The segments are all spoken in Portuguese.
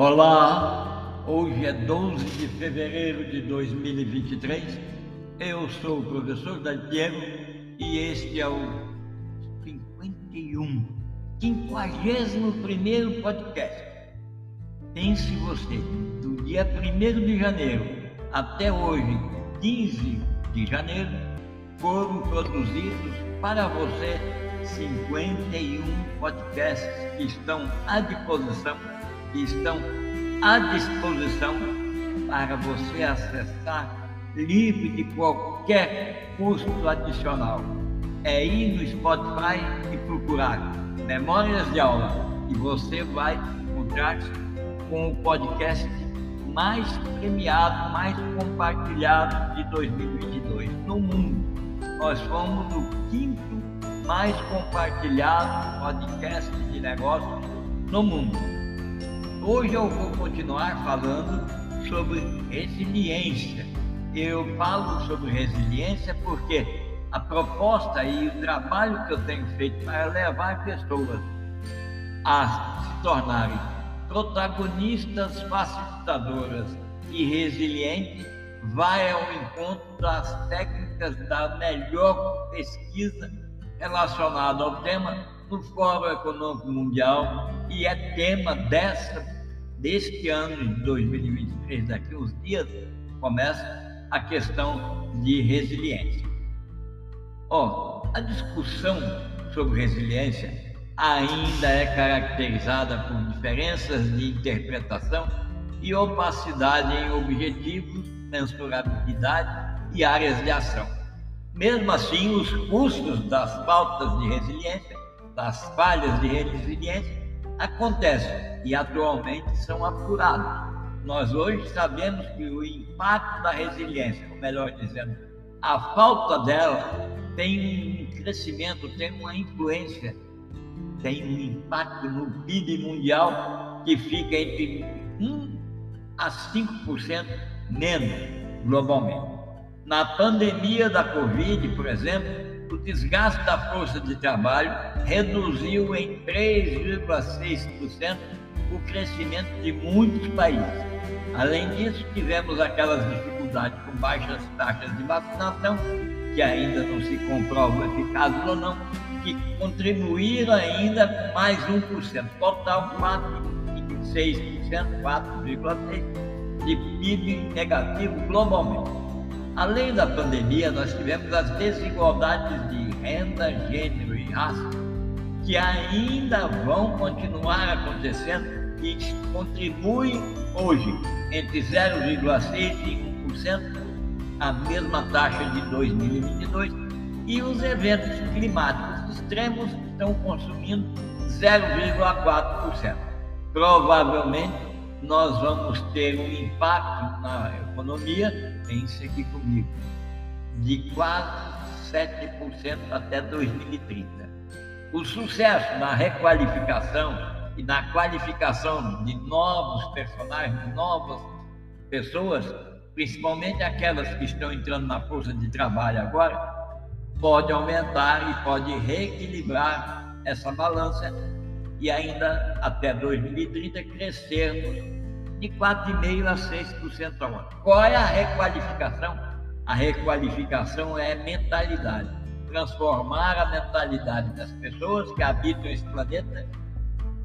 Olá, hoje é 12 de fevereiro de 2023. Eu sou o professor Diego e este é o 51, 51 podcast. Pense você, do dia 1 de janeiro até hoje, 15 de janeiro, foram produzidos para você 51 podcasts que estão à disposição que estão à disposição para você acessar livre de qualquer custo adicional. É ir no Spotify e procurar Memórias de Aula e você vai encontrar-se com o podcast mais premiado, mais compartilhado de 2022 no mundo. Nós fomos o quinto mais compartilhado podcast de negócios no mundo. Hoje eu vou continuar falando sobre resiliência. Eu falo sobre resiliência porque a proposta e o trabalho que eu tenho feito para levar pessoas a se tornarem protagonistas facilitadoras e resilientes vai ao encontro das técnicas da melhor pesquisa relacionada ao tema do Fórum Econômico Mundial e é tema dessa deste ano de 2023, daqui uns dias, começa a questão de resiliência. Ó, oh, a discussão sobre resiliência ainda é caracterizada por diferenças de interpretação e opacidade em objetivos, mensurabilidade e áreas de ação. Mesmo assim, os custos das faltas de resiliência, das falhas de resiliência, acontecem e atualmente são apurados. Nós hoje sabemos que o impacto da resiliência, ou melhor dizendo, a falta dela tem um crescimento, tem uma influência, tem um impacto no PIB mundial que fica entre 1 a 5% menos globalmente. Na pandemia da Covid, por exemplo, o desgaste da força de trabalho reduziu em 3,6% o crescimento de muitos países. Além disso, tivemos aquelas dificuldades com baixas taxas de vacinação, que ainda não se comprova eficazes ou não, que contribuíram ainda com mais 1%, total 4,6%, 4,6% de PIB negativo globalmente. Além da pandemia, nós tivemos as desigualdades de renda, gênero e raça, que ainda vão continuar acontecendo e contribuem hoje entre 0,6% e 1%, a mesma taxa de 2022, e os eventos climáticos extremos estão consumindo 0,4%. Provavelmente nós vamos ter um impacto na economia, pense aqui comigo, de quase 7% até 2030. O sucesso na requalificação e na qualificação de novos personagens, de novas pessoas, principalmente aquelas que estão entrando na força de trabalho agora, pode aumentar e pode reequilibrar essa balança e ainda até 2030 crescermos de 4,5% a 6% ao ano. Qual é a requalificação? A requalificação é mentalidade. Transformar a mentalidade das pessoas que habitam esse planeta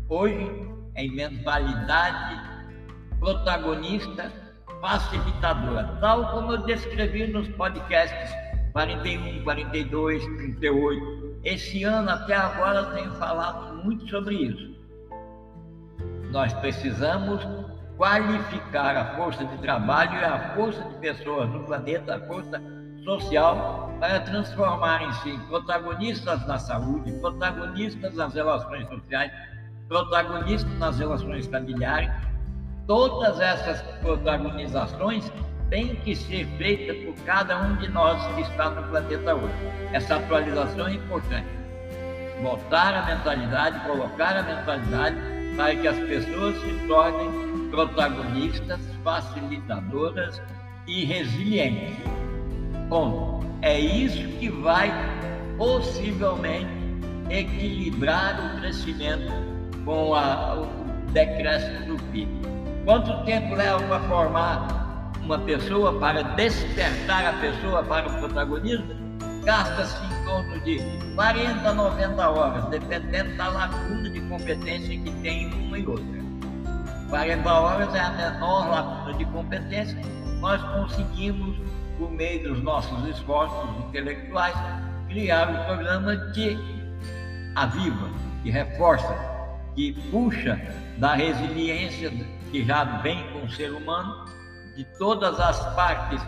hoje em mentalidade protagonista, facilitadora, tal como eu descrevi nos podcasts 41, 42, 38. Esse ano até agora tenho falado muito sobre isso. Nós precisamos qualificar a força de trabalho e a força de pessoas no planeta, a força social, para transformarem-se em protagonistas na saúde, protagonistas nas relações sociais, protagonistas nas relações familiares. Todas essas protagonizações têm que ser feitas por cada um de nós que está no planeta hoje. Essa atualização é importante. Botar a mentalidade, colocar a mentalidade para que as pessoas se tornem protagonistas, facilitadoras e resilientes. Bom, é isso que vai possivelmente equilibrar o crescimento com a, o decréscimo do PIB. Quanto tempo leva para formar uma pessoa, para despertar a pessoa para o protagonismo? Gasta-se em torno de 40 a 90 horas, dependendo da lacuna de competência que tem uma e outra. 40 horas é a menor lacuna de competência, nós conseguimos, por meio dos nossos esforços intelectuais, criar um programa que aviva, que reforça, que puxa da resiliência que já vem com o ser humano, de todas as partes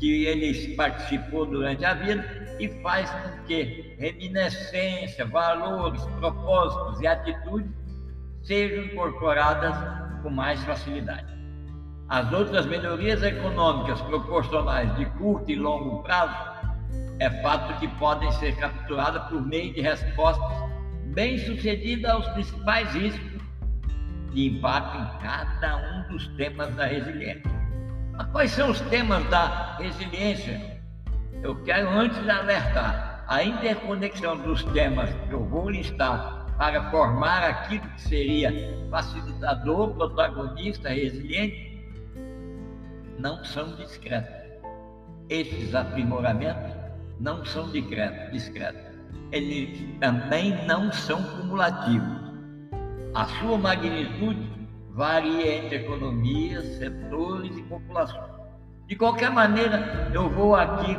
que ele participou durante a vida e faz com que reminiscência, valores, propósitos e atitudes sejam incorporadas com mais facilidade. As outras melhorias econômicas proporcionais de curto e longo prazo é fato que podem ser capturadas por meio de respostas bem-sucedidas aos principais riscos de impacto em cada um dos temas da resiliência. Mas quais são os temas da resiliência? Eu quero antes alertar a interconexão dos temas que eu vou listar para formar aquilo que seria facilitador, protagonista, resiliente, não são discretos. Esses aprimoramentos não são discretos. Eles também não são cumulativos. A sua magnitude varia entre economias, setores e populações. De qualquer maneira, eu vou aqui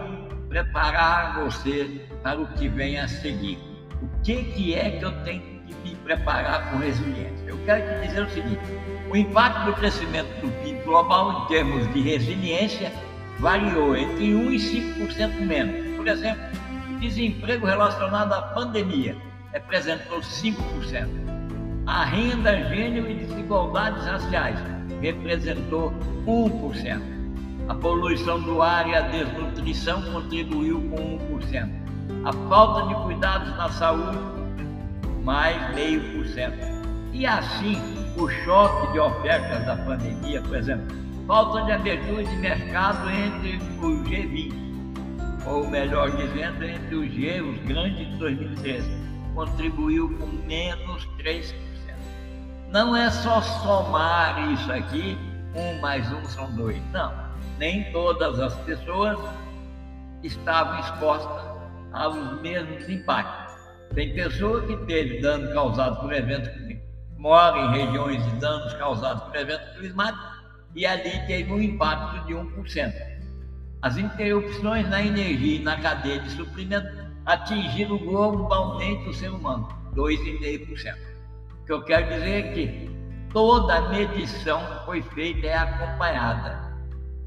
preparar você para o que vem a seguir. O que, que é que eu tenho que me preparar com resiliência? Eu quero te dizer o seguinte: o impacto do crescimento do PIB global em termos de resiliência variou entre 1% e 5% menos por exemplo, desemprego relacionado à pandemia representou 5%. A renda gênero e desigualdades raciais representou 1%. A poluição do ar e a desnutrição contribuiu com 1%. A falta de cuidados na saúde, mais meio por cento. E assim, o choque de ofertas da pandemia, por exemplo, falta de abertura de mercado entre o G20 ou melhor dizendo, entre os G, os grandes de 2013, contribuiu com menos 3%. Não é só somar isso aqui, um mais um são dois. Não, nem todas as pessoas estavam expostas aos mesmos impactos. Tem pessoa que teve dano causado por evento mora em regiões de danos causados por evento climático e ali teve um impacto de 1%. As interrupções na energia e na cadeia de suprimento atingiram globalmente o ser humano, 2,5%. O que eu quero dizer é que toda medição que foi feita é acompanhada.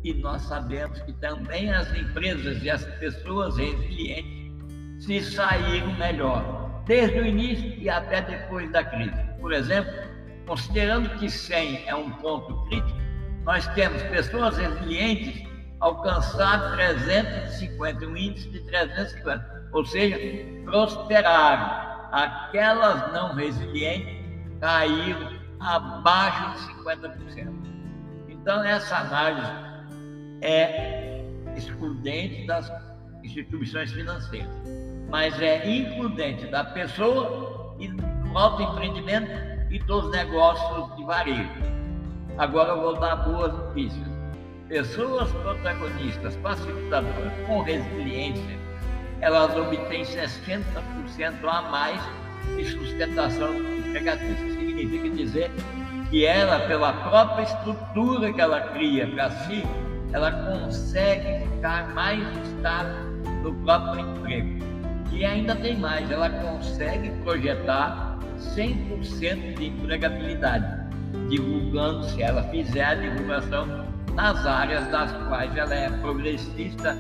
E nós sabemos que também as empresas e as pessoas resilientes se saíram melhor, desde o início e até depois da crise. Por exemplo, considerando que 100 é um ponto crítico, nós temos pessoas resilientes alcançar 350, um índice de 350, ou seja, prosperaram. Aquelas não resilientes caíram abaixo de 50%. Então, essa análise é excludente das instituições financeiras, mas é includente da pessoa e do autoempreendimento e dos negócios de varejo. Agora eu vou dar boas notícias Pessoas protagonistas, facilitadoras, com resiliência, elas obtêm 60% a mais de sustentação empregatícia. Significa dizer que ela, pela própria estrutura que ela cria para si, ela consegue ficar mais estável no próprio emprego. E ainda tem mais, ela consegue projetar 100% de empregabilidade, divulgando, se ela fizer a divulgação nas áreas das quais ela é progressista,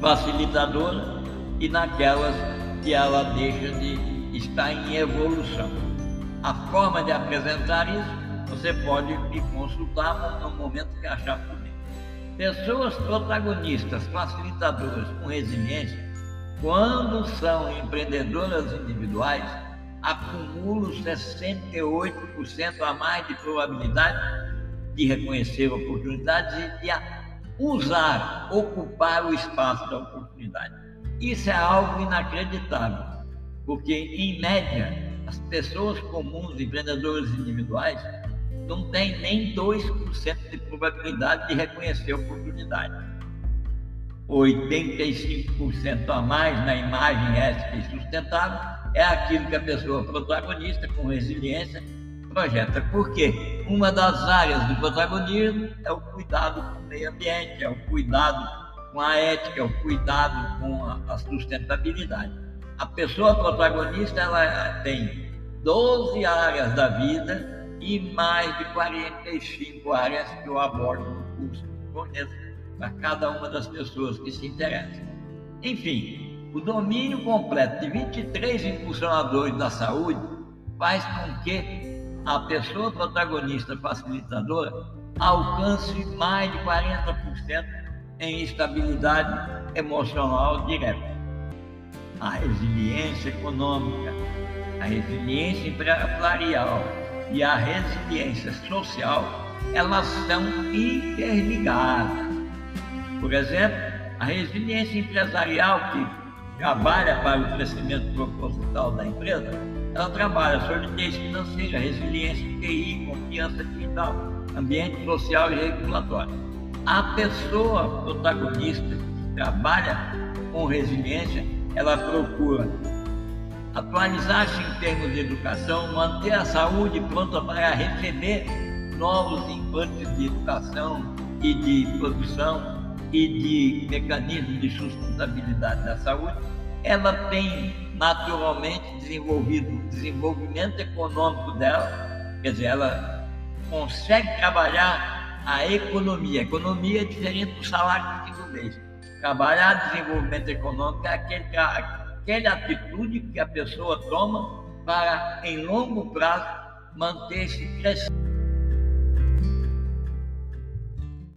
facilitadora e naquelas que ela deixa de estar em evolução. A forma de apresentar isso você pode me consultar no momento que achar por bem. Pessoas protagonistas, facilitadoras com resiliência, quando são empreendedoras individuais, acumulam 68% a mais de probabilidade de reconhecer oportunidades e de usar, ocupar o espaço da oportunidade. Isso é algo inacreditável, porque, em média, as pessoas comuns, empreendedores individuais, não tem nem 2% de probabilidade de reconhecer a oportunidade. 85% a mais na imagem ética e sustentável é aquilo que a pessoa protagonista, com resiliência, projeta. Por quê? Uma das áreas do protagonismo é o cuidado com o meio ambiente, é o cuidado com a ética, é o cuidado com a sustentabilidade. A pessoa protagonista ela tem 12 áreas da vida e mais de 45 áreas que eu abordo no curso para cada uma das pessoas que se interessam. Enfim, o domínio completo de 23 impulsionadores da saúde faz com que a pessoa protagonista facilitadora alcance mais de 40% em estabilidade emocional direta. A resiliência econômica, a resiliência empresarial e a resiliência social, elas são interligadas. Por exemplo, a resiliência empresarial que trabalha para o crescimento proposital da empresa, ela trabalha solidez financeira, resiliência TI, confiança digital, ambiente social e regulatório. A pessoa protagonista que trabalha com resiliência, ela procura atualizar-se em termos de educação, manter a saúde pronta para receber novos implantes de educação e de produção e de mecanismos de sustentabilidade da saúde, ela tem naturalmente desenvolvido o desenvolvimento econômico dela, quer dizer, ela consegue trabalhar a economia. Economia é diferente do salário do do mês. Trabalhar desenvolvimento econômico é aquele, aquela atitude que a pessoa toma para, em longo prazo, manter-se crescendo.